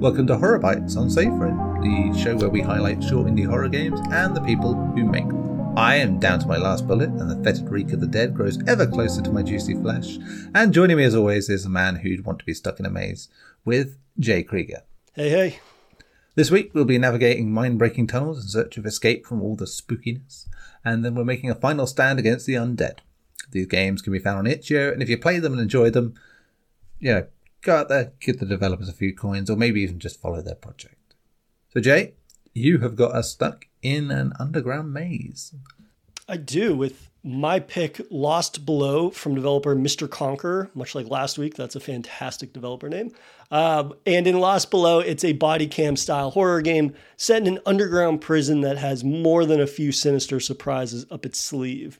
Welcome to Horror Bytes on Safe Room, the show where we highlight short indie horror games and the people who make them. I am down to my last bullet, and the fetid reek of the dead grows ever closer to my juicy flesh. And joining me, as always, is a man who'd want to be stuck in a maze with Jay Krieger. Hey, hey. This week, we'll be navigating mind breaking tunnels in search of escape from all the spookiness, and then we're making a final stand against the undead. These games can be found on itch.io, and if you play them and enjoy them, you know, go out there, give the developers a few coins, or maybe even just follow their project. So, Jay, you have got us stuck in an underground maze. I do with my pick Lost Below from developer Mr. Conquer, much like last week. That's a fantastic developer name. Um, and in Lost Below, it's a body cam style horror game set in an underground prison that has more than a few sinister surprises up its sleeve.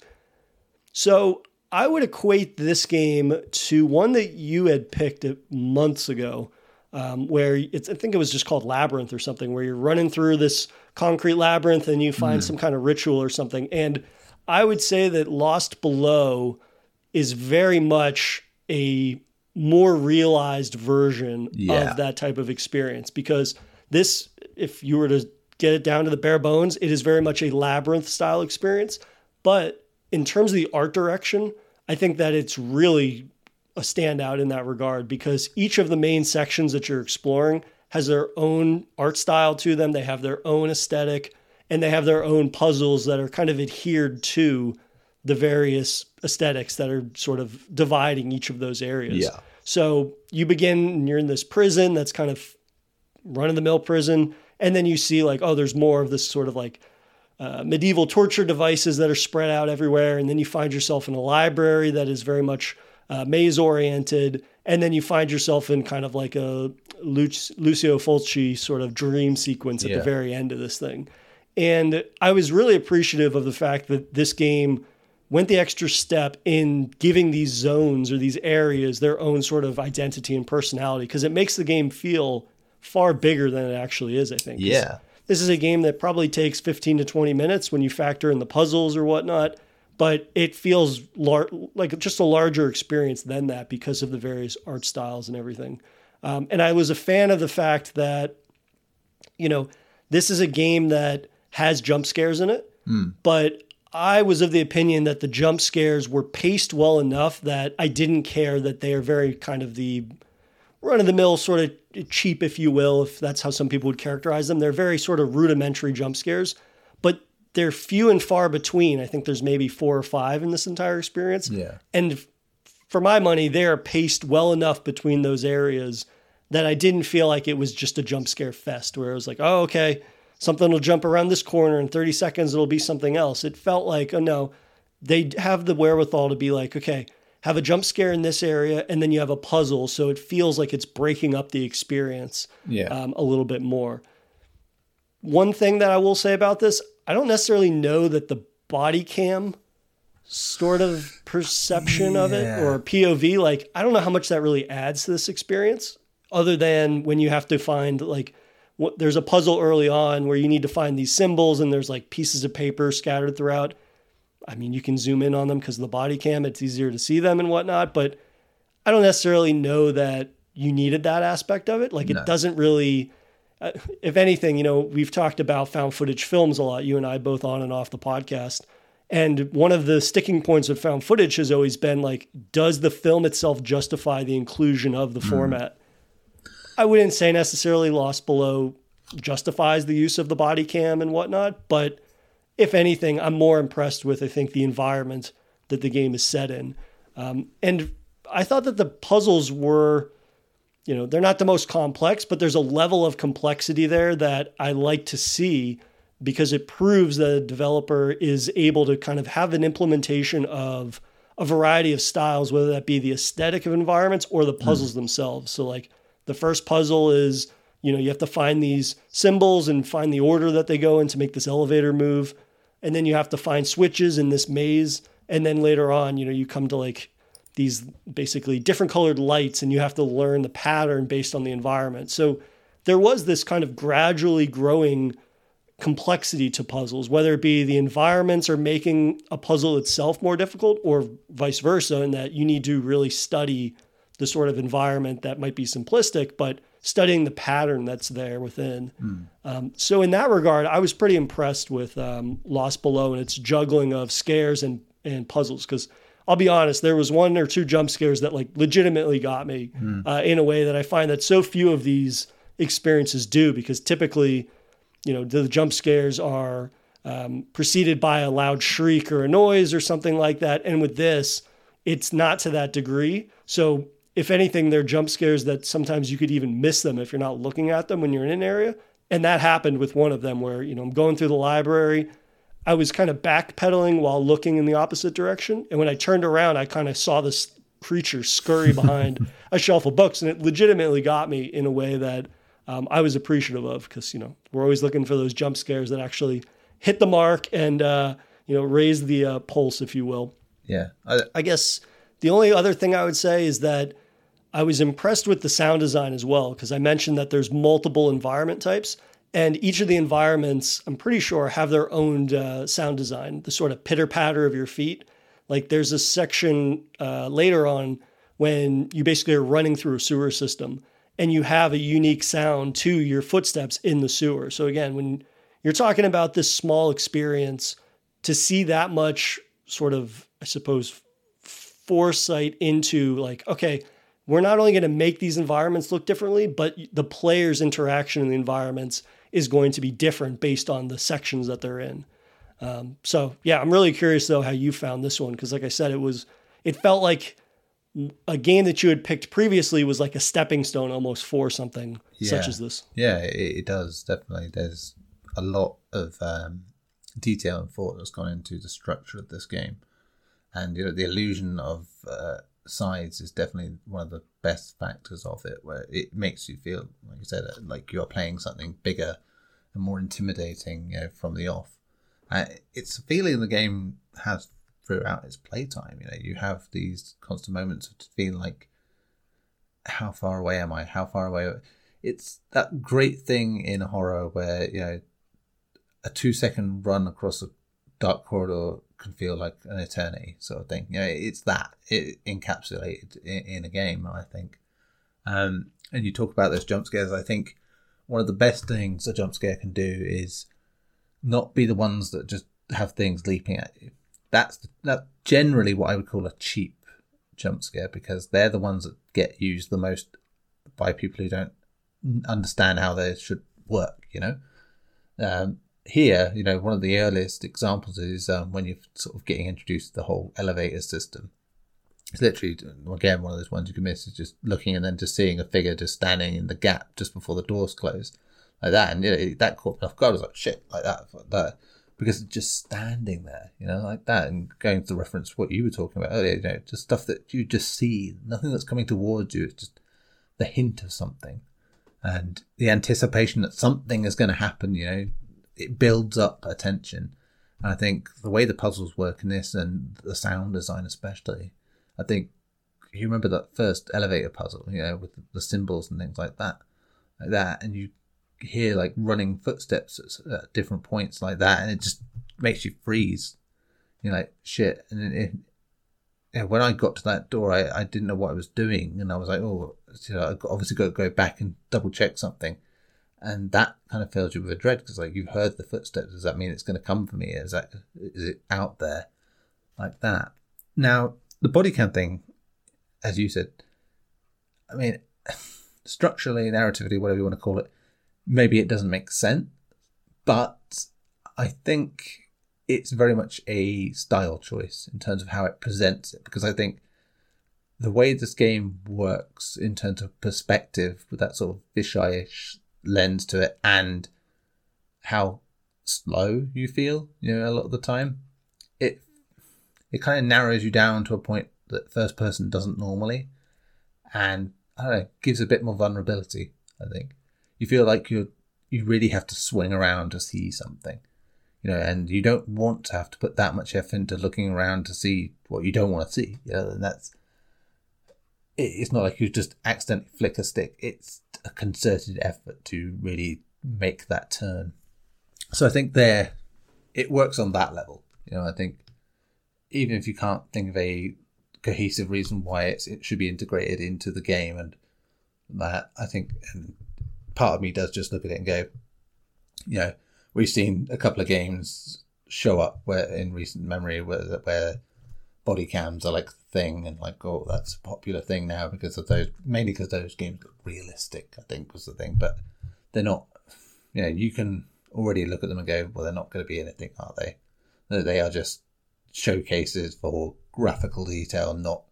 So I would equate this game to one that you had picked months ago, um, where it's, I think it was just called Labyrinth or something, where you're running through this concrete labyrinth and you find mm. some kind of ritual or something. And I would say that Lost Below is very much a more realized version yeah. of that type of experience because this, if you were to get it down to the bare bones, it is very much a labyrinth style experience. But in terms of the art direction, I think that it's really a standout in that regard because each of the main sections that you're exploring has their own art style to them. They have their own aesthetic and they have their own puzzles that are kind of adhered to the various aesthetics that are sort of dividing each of those areas. Yeah. So you begin and you're in this prison that's kind of run of the mill prison. And then you see like, oh, there's more of this sort of like uh, medieval torture devices that are spread out everywhere. And then you find yourself in a library that is very much uh, maze oriented. And then you find yourself in kind of like a Lucio Fulci sort of dream sequence at yeah. the very end of this thing. And I was really appreciative of the fact that this game went the extra step in giving these zones or these areas their own sort of identity and personality because it makes the game feel far bigger than it actually is, I think. Yeah this is a game that probably takes 15 to 20 minutes when you factor in the puzzles or whatnot, but it feels lar- like just a larger experience than that because of the various art styles and everything. Um, and I was a fan of the fact that, you know, this is a game that has jump scares in it, mm. but I was of the opinion that the jump scares were paced well enough that I didn't care that they are very kind of the run of the mill, sort of cheap, if you will, if that's how some people would characterize them. They're very sort of rudimentary jump scares, but they're few and far between. I think there's maybe four or five in this entire experience. Yeah. And for my money, they are paced well enough between those areas that I didn't feel like it was just a jump scare fest where it was like, oh, okay, something will jump around this corner in 30 seconds, it'll be something else. It felt like, oh no, they have the wherewithal to be like, okay, have a jump scare in this area, and then you have a puzzle. So it feels like it's breaking up the experience yeah. um, a little bit more. One thing that I will say about this, I don't necessarily know that the body cam sort of perception yeah. of it or POV, like, I don't know how much that really adds to this experience, other than when you have to find, like, what, there's a puzzle early on where you need to find these symbols and there's like pieces of paper scattered throughout I mean, you can zoom in on them because of the body cam, it's easier to see them and whatnot, but I don't necessarily know that you needed that aspect of it. Like, no. it doesn't really, uh, if anything, you know, we've talked about found footage films a lot, you and I both on and off the podcast. And one of the sticking points of found footage has always been like, does the film itself justify the inclusion of the mm. format? I wouldn't say necessarily Lost Below justifies the use of the body cam and whatnot, but if anything, I'm more impressed with, I think, the environment that the game is set in. Um, and I thought that the puzzles were, you know, they're not the most complex, but there's a level of complexity there that I like to see because it proves that a developer is able to kind of have an implementation of a variety of styles, whether that be the aesthetic of environments or the puzzles mm. themselves. So, like, the first puzzle is, you know, you have to find these symbols and find the order that they go in to make this elevator move and then you have to find switches in this maze and then later on you know you come to like these basically different colored lights and you have to learn the pattern based on the environment. So there was this kind of gradually growing complexity to puzzles whether it be the environments are making a puzzle itself more difficult or vice versa in that you need to really study the sort of environment that might be simplistic but studying the pattern that's there within. Mm. Um, so in that regard, I was pretty impressed with um, Lost Below and its juggling of scares and and puzzles because. I'll be honest, there was one or two jump scares that like legitimately got me mm. uh, in a way that I find that so few of these experiences do because typically, you know, the jump scares are um, preceded by a loud shriek or a noise or something like that. And with this, it's not to that degree. So if anything, they're jump scares that sometimes you could even miss them if you're not looking at them when you're in an area. And that happened with one of them where, you know, I'm going through the library. I was kind of backpedaling while looking in the opposite direction. And when I turned around, I kind of saw this creature scurry behind a shelf of books. And it legitimately got me in a way that um, I was appreciative of because, you know, we're always looking for those jump scares that actually hit the mark and, uh, you know, raise the uh, pulse, if you will. Yeah. I, I guess the only other thing I would say is that I was impressed with the sound design as well, because I mentioned that there's multiple environment types. And each of the environments, I'm pretty sure, have their own uh, sound design, the sort of pitter patter of your feet. Like there's a section uh, later on when you basically are running through a sewer system and you have a unique sound to your footsteps in the sewer. So, again, when you're talking about this small experience, to see that much sort of, I suppose, foresight into like, okay, we're not only going to make these environments look differently, but the player's interaction in the environments is going to be different based on the sections that they're in. Um, so yeah, I'm really curious though how you found this one because, like I said, it was it felt like a game that you had picked previously was like a stepping stone almost for something yeah. such as this. Yeah, it, it, does definitely. There's a lot of um, detail and thought that's gone into the structure of this game, and you know the illusion of uh, sides is definitely one of the best factors of it, where it makes you feel, like you said, like you're playing something bigger and more intimidating you know, from the off. Uh, it's a feeling the game has throughout its playtime. You know, you have these constant moments of feeling like, how far away am I? How far away? It's that great thing in horror where you know a two second run across a dark corridor can feel like an eternity sort of thing. You know, it's that it encapsulated in, in a game, I think. Um, and you talk about those jump scares. I think one of the best things a jump scare can do is not be the ones that just have things leaping at you. That's that generally what I would call a cheap jump scare because they're the ones that get used the most by people who don't understand how they should work. You know, um, here, you know, one of the earliest examples is um, when you're sort of getting introduced to the whole elevator system. It's literally, again, one of those ones you can miss is just looking and then just seeing a figure just standing in the gap just before the doors close, like that. And you know, that caught me off guard. I was like, shit, like that, like that. Because just standing there, you know, like that, and going to reference what you were talking about earlier, you know, just stuff that you just see, nothing that's coming towards you. It's just the hint of something and the anticipation that something is going to happen, you know, it builds up attention. And I think the way the puzzles work in this and the sound design especially, I think you remember that first elevator puzzle, you know, with the symbols and things like that, like that, and you hear like running footsteps at, different points like that, and it just makes you freeze. You're like shit, and it, it, when I got to that door, I, I didn't know what I was doing, and I was like, oh, you know, I obviously got to go back and double check something and that kind of fills you with a dread because like you've heard the footsteps. Does that mean it's going to come for me? Is that is it out there? Like that. Now the body cam thing as you said i mean structurally narratively whatever you want to call it maybe it doesn't make sense but i think it's very much a style choice in terms of how it presents it because i think the way this game works in terms of perspective with that sort of fisheye-ish lens to it and how slow you feel, you know, a lot of the time. It it kind of narrows you down to a point that first person doesn't normally and I don't know, gives a bit more vulnerability, I think. You feel like you you really have to swing around to see something. You know, and you don't want to have to put that much effort into looking around to see what you don't want to see. You know, and that's it's not like you just accidentally flick a stick. It's a concerted effort to really make that turn. So I think there, it works on that level. You know, I think even if you can't think of a cohesive reason why it should be integrated into the game and that I think and part of me does just look at it and go, you know, we've seen a couple of games show up where in recent memory where where body cams are like the thing and like oh that's a popular thing now because of those mainly because those games look realistic I think was the thing but they're not you know you can already look at them and go well they're not going to be anything are they No, they are just showcases for graphical detail not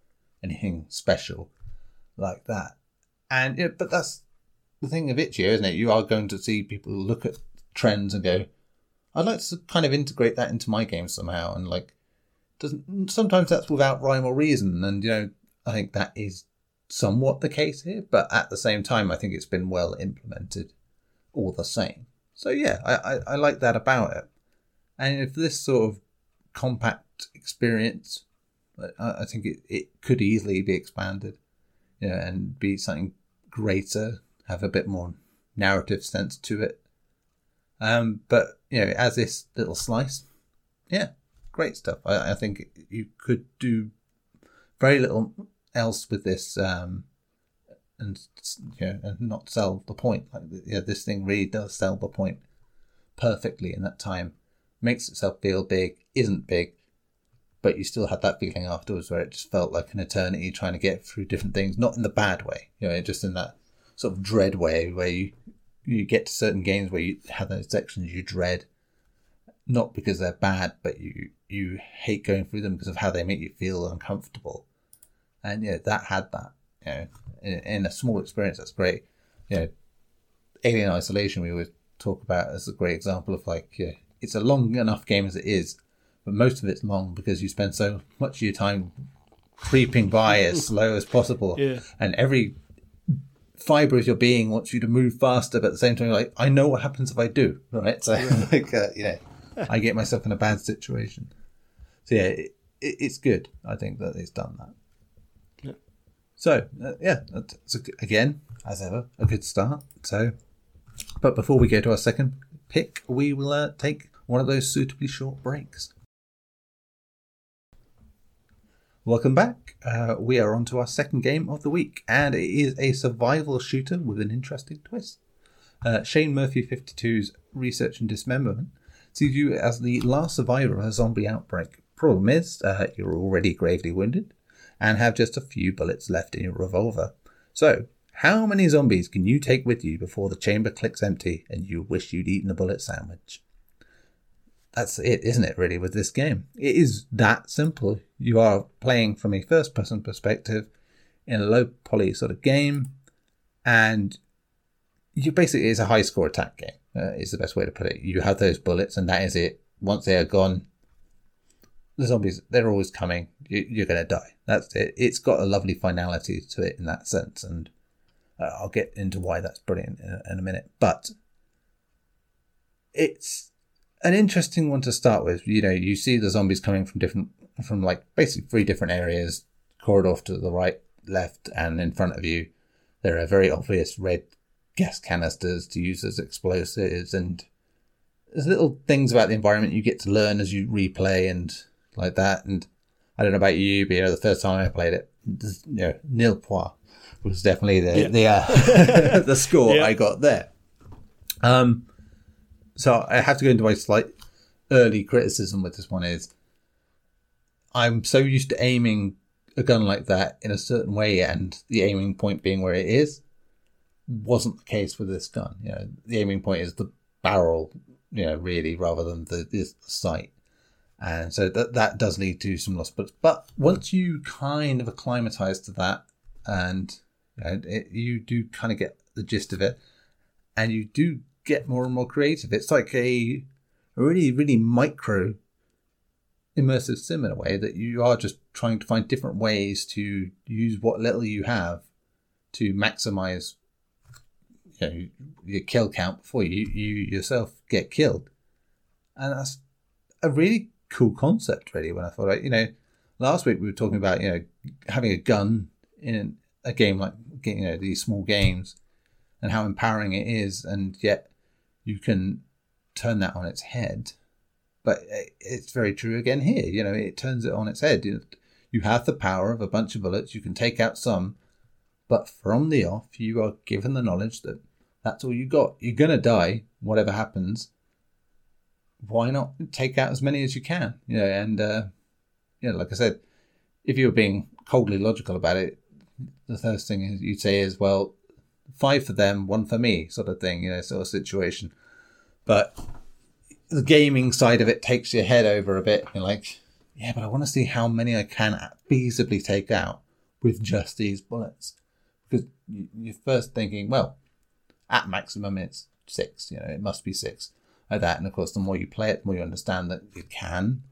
anything special like that and yeah, but that's the thing of Itch.io, isn't it? You are going to see people look at trends and go, I'd like to kind of integrate that into my game somehow. And like, doesn't sometimes that's without rhyme or reason. And you know, I think that is somewhat the case here. But at the same time, I think it's been well implemented, all the same. So yeah, I, I, I like that about it. And if this sort of compact experience, I, I think it, it could easily be expanded, you know, and be something greater, have a bit more narrative sense to it. Um, but you know, as this little slice, yeah, great stuff. I, I think you could do very little else with this, um, and you know, and not sell the point. Like, yeah, this thing really does sell the point perfectly in that time. Makes itself feel big, isn't big, but you still had that feeling afterwards where it just felt like an eternity trying to get through different things, not in the bad way, you know, just in that sort of dread way where you you get to certain games where you have those sections you dread, not because they're bad, but you you hate going through them because of how they make you feel uncomfortable, and yeah, that had that, you know, in, in a small experience that's great, you know, Alien Isolation we always talk about as a great example of like, yeah, it's a long enough game as it is, but most of it's long because you spend so much of your time creeping by as slow as possible. Yeah. And every fiber of your being wants you to move faster, but at the same time, like, I know what happens if I do, right? So, like, uh, you know, I get myself in a bad situation. So, yeah, it, it, it's good, I think, that it's done that. Yeah. So, uh, yeah, that's a, again, as ever, a good start. So, but before we go to our second pick, we will uh, take one of those suitably short breaks. Welcome back. Uh, we are on to our second game of the week, and it is a survival shooter with an interesting twist. Uh, Shane Murphy 52's Research and Dismemberment you as the last survivor of a zombie outbreak. Problem is, uh, you're already gravely wounded and have just a few bullets left in your revolver. So, how many zombies can you take with you before the chamber clicks empty and you wish you'd eaten a bullet sandwich? that's it, isn't it, really, with this game? It is that simple. You are playing from a first person perspective in a low poly sort of game, and you basically, it's a high score attack game, uh, is the best way to put it. You have those bullets, and that is it. Once they are gone, the zombies, they're always coming. You, are going to die. That's it. It's got a lovely finality to it in that sense, and uh, I'll get into why that's brilliant in a, in a minute. But it's an interesting one to start with. You know, you see the zombies coming from different, from like basically three different areas, corridor to the right, left, and in front of you. There are very obvious red gas canisters to use as explosives, and there's little things about the environment you get to learn as you replay and like that. And I don't know about you, but you know, the first time I played it, you know, nil point was definitely the yeah. the uh, the score yeah. I got there. Um, so I have to go into my slight early criticism with this one is I'm so used to aiming a gun like that in a certain way and the aiming point being where it is wasn't the case with this gun. You know, the aiming point is the barrel, you know, really rather than the, the sight. And so that that does lead to some lost bullets. But once you kind of acclimatize to that and you, know, it, you do kind of get the gist of it and you do get more and more creative. It's like a really, really micro immersive sim in a way that you are just trying to find different ways to use what little you have to maximize you know, your kill count before you, you yourself get killed. And that's a really cool concept, really, when I thought, like, you know, last week we were talking about, you know, having a gun in a game like, you know, these small games and how empowering it is. And yet you can turn that on its head. But eh, it's very true again here. You know, it turns it on its head. You have the power of a bunch of bullets. You can take out some, But from the off, you are given the knowledge that that's all you got. You're going to die, whatever happens. Why not take out as many as you can? Yeah, and uh, yeah, like I said, if you were being coldly logical about it, the first thing you'd say is, well, five for them, one for me, sort of thing, you know, sort of situation. But the gaming side of it takes your head over a bit. You're like, yeah, but I want to see how many I can feasibly take out with just these bullets. Because you're first thinking, well, at maximum it's six, you know, it must be six at that. And of course, the more you play it, the more you understand that you can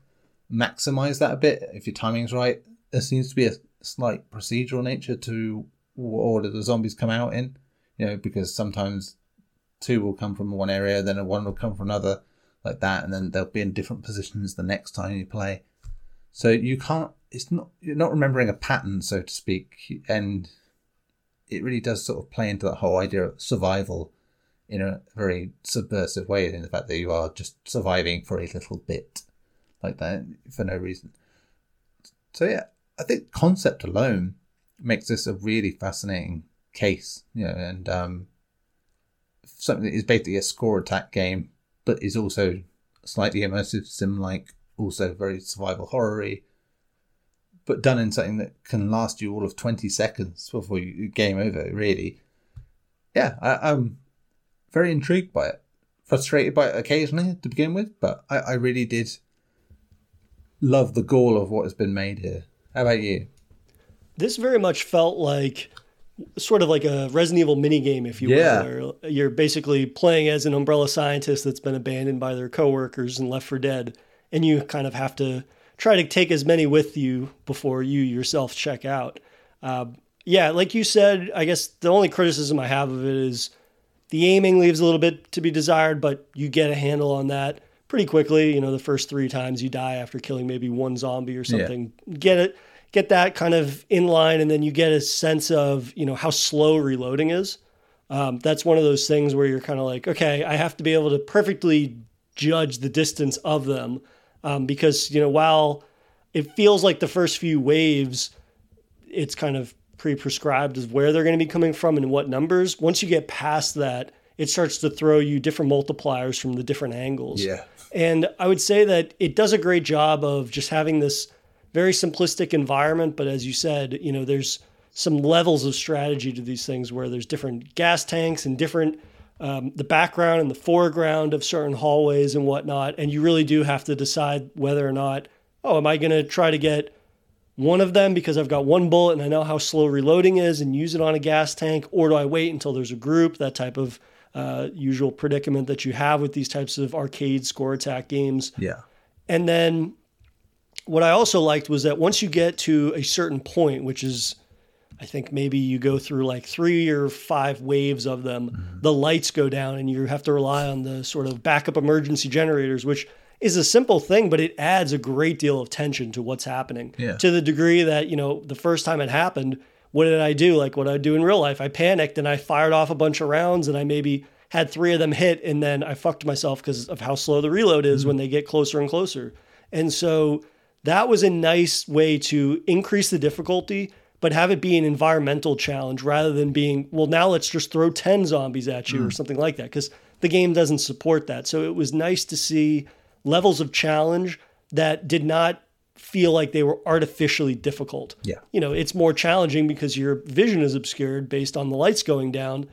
maximize that a bit if your timing's right. There seems to be a slight procedural nature to what order the zombies come out in, you know, because sometimes two will come from one area, then one will come from another, like that, and then they'll be in different positions the next time you play. So you can't. It's not you're not remembering a pattern, so to speak, and it really does sort of play into that whole idea of survival in a very subversive way in the fact that you are just surviving for a little bit like that for no reason. So yeah, I think concept alone makes this a really fascinating case, you know, and um, something that is basically a score attack game, but is also slightly immersive, sim like, also very survival horror but done in something that can last you all of 20 seconds before you game over, really. Yeah, I, am very intrigued by it. Frustrated by it occasionally to begin with, but I, I really did love the gall of what has been made here. How about you? This very much felt like sort of like a Resident Evil minigame, if you yeah. will. You're basically playing as an umbrella scientist that's been abandoned by their coworkers and left for dead. And you kind of have to try to take as many with you before you yourself check out. Uh, yeah, like you said, I guess the only criticism I have of it is the aiming leaves a little bit to be desired, but you get a handle on that pretty quickly. You know, the first three times you die after killing maybe one zombie or something, yeah. get it, get that kind of in line, and then you get a sense of you know how slow reloading is. Um, that's one of those things where you're kind of like, okay, I have to be able to perfectly judge the distance of them um, because you know while it feels like the first few waves, it's kind of pre-prescribed as where they're going to be coming from and what numbers. Once you get past that, it starts to throw you different multipliers from the different angles. Yeah. And I would say that it does a great job of just having this very simplistic environment, but as you said, you know, there's some levels of strategy to these things where there's different gas tanks and different um, the background and the foreground of certain hallways and whatnot. And you really do have to decide whether or not, oh, am I going to try to get one of them because I've got one bullet and I know how slow reloading is and use it on a gas tank, or do I wait until there's a group? That type of uh, usual predicament that you have with these types of arcade score attack games. Yeah. And then what I also liked was that once you get to a certain point, which is I think maybe you go through like three or five waves of them, mm-hmm. the lights go down and you have to rely on the sort of backup emergency generators, which is a simple thing, but it adds a great deal of tension to what's happening. Yeah. To the degree that, you know, the first time it happened, what did I do? Like what I do in real life. I panicked and I fired off a bunch of rounds and I maybe had three of them hit and then I fucked myself because of how slow the reload is mm-hmm. when they get closer and closer. And so that was a nice way to increase the difficulty but have it be an environmental challenge rather than being, well, now let's just throw 10 zombies at you mm. or something like that, because the game doesn't support that. So it was nice to see levels of challenge that did not feel like they were artificially difficult. Yeah. You know, it's more challenging because your vision is obscured based on the lights going down.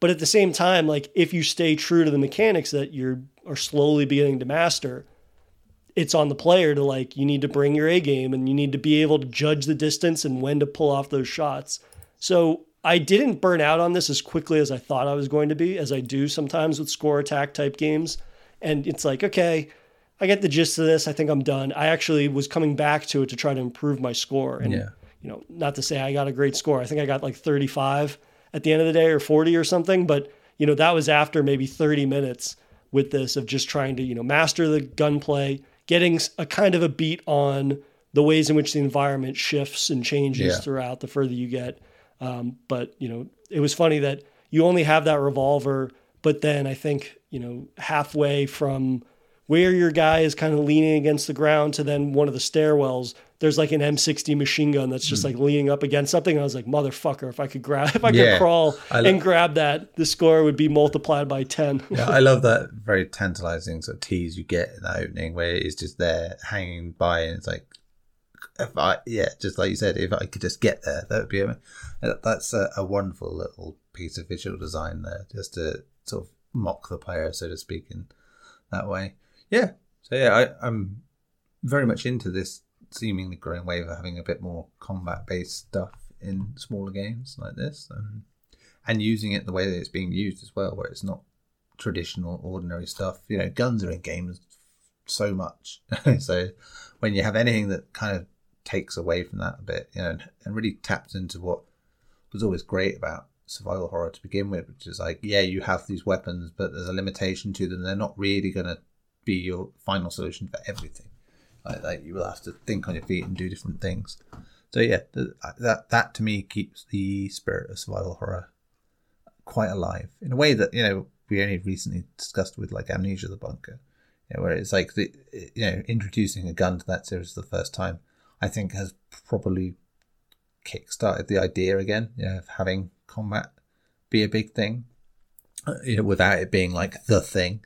But at the same time, like if you stay true to the mechanics that you are slowly beginning to master, it's on the player to like you need to bring your A game and you need to be able to judge the distance and when to pull off those shots. So I didn't burn out on this as quickly as I thought I was going to be, as I do sometimes with score attack type games. And it's like, okay, I get the gist of this. I think I'm done. I actually was coming back to it to try to improve my score. And yeah. you know, not to say I got a great score. I think I got like 35 at the end of the day or 40 or something, but you know, that was after maybe 30 minutes with this of just trying to, you know, master the gunplay, getting a kind of a beat on the ways in which the environment shifts and changes yeah. throughout the further you get. Um, but you know, it was funny that you only have that revolver, but then I think you know halfway from where your guy is kind of leaning against the ground to then one of the stairwells, there's like an M60 machine gun that's just hmm. like leaning up against something. I was like, motherfucker, if I could grab, if I could Yeah. crawl I lo- and grab that, the score would be multiplied by 10. Yeah, I love that very tantalizing sort of tease you get in that opening where it's just there hanging by and it's like, if I, yeah, just like you said, if I could just get there, that would be, a, that's a, a wonderful little piece of visual design there, just to sort of mock the player, so to speak, in that way. Yeah. So yeah, I, I'm very much into this seemingly growing wave of having a bit more combat based stuff in smaller games like this. And using it the way that it's being used as well, where it's not traditional, ordinary stuff. You know, guns are in games so much. so when you have anything that kind of takes away from that a bit, you know, and, and really taps into what was always great about survival horror to begin with, which is like, yeah, you have these weapons, but there's a limitation to them. They're not really going to be your final solution for everything. Like, like you will have to think on your feet and do different things. So yeah, th- that that to me keeps the spirit of survival horror quite alive in a way that you know we only recently discussed with like Amnesia the Bunker, you know, where it's like the you know introducing a gun to that series for the first time. I think has probably kick-started the idea again, you know, of having combat be a big thing, uh, you know, without it being like the thing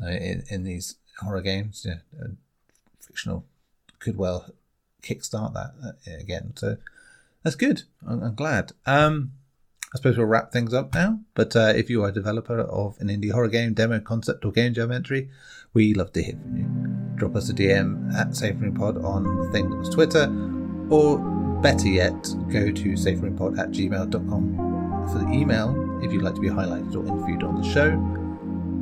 uh, in in these horror games. Yeah, and fictional could well kickstart that uh, again. So that's good. I'm, I'm glad. Um, I suppose we'll wrap things up now. But uh, if you are a developer of an indie horror game, demo, concept, or game jam entry, we love to hear from you. Drop us a DM at SafeRoomPod on the thing that was Twitter, or better yet, go to saferoompod at gmail.com for the email if you'd like to be highlighted or interviewed on the show.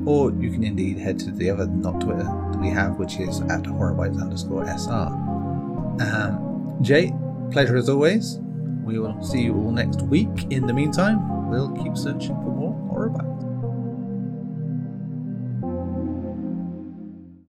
Or you can indeed head to the other not Twitter that we have, which is at horrorbytes underscore SR. Um, Jay, pleasure as always. We will see you all next week. In the meantime, we'll keep searching for.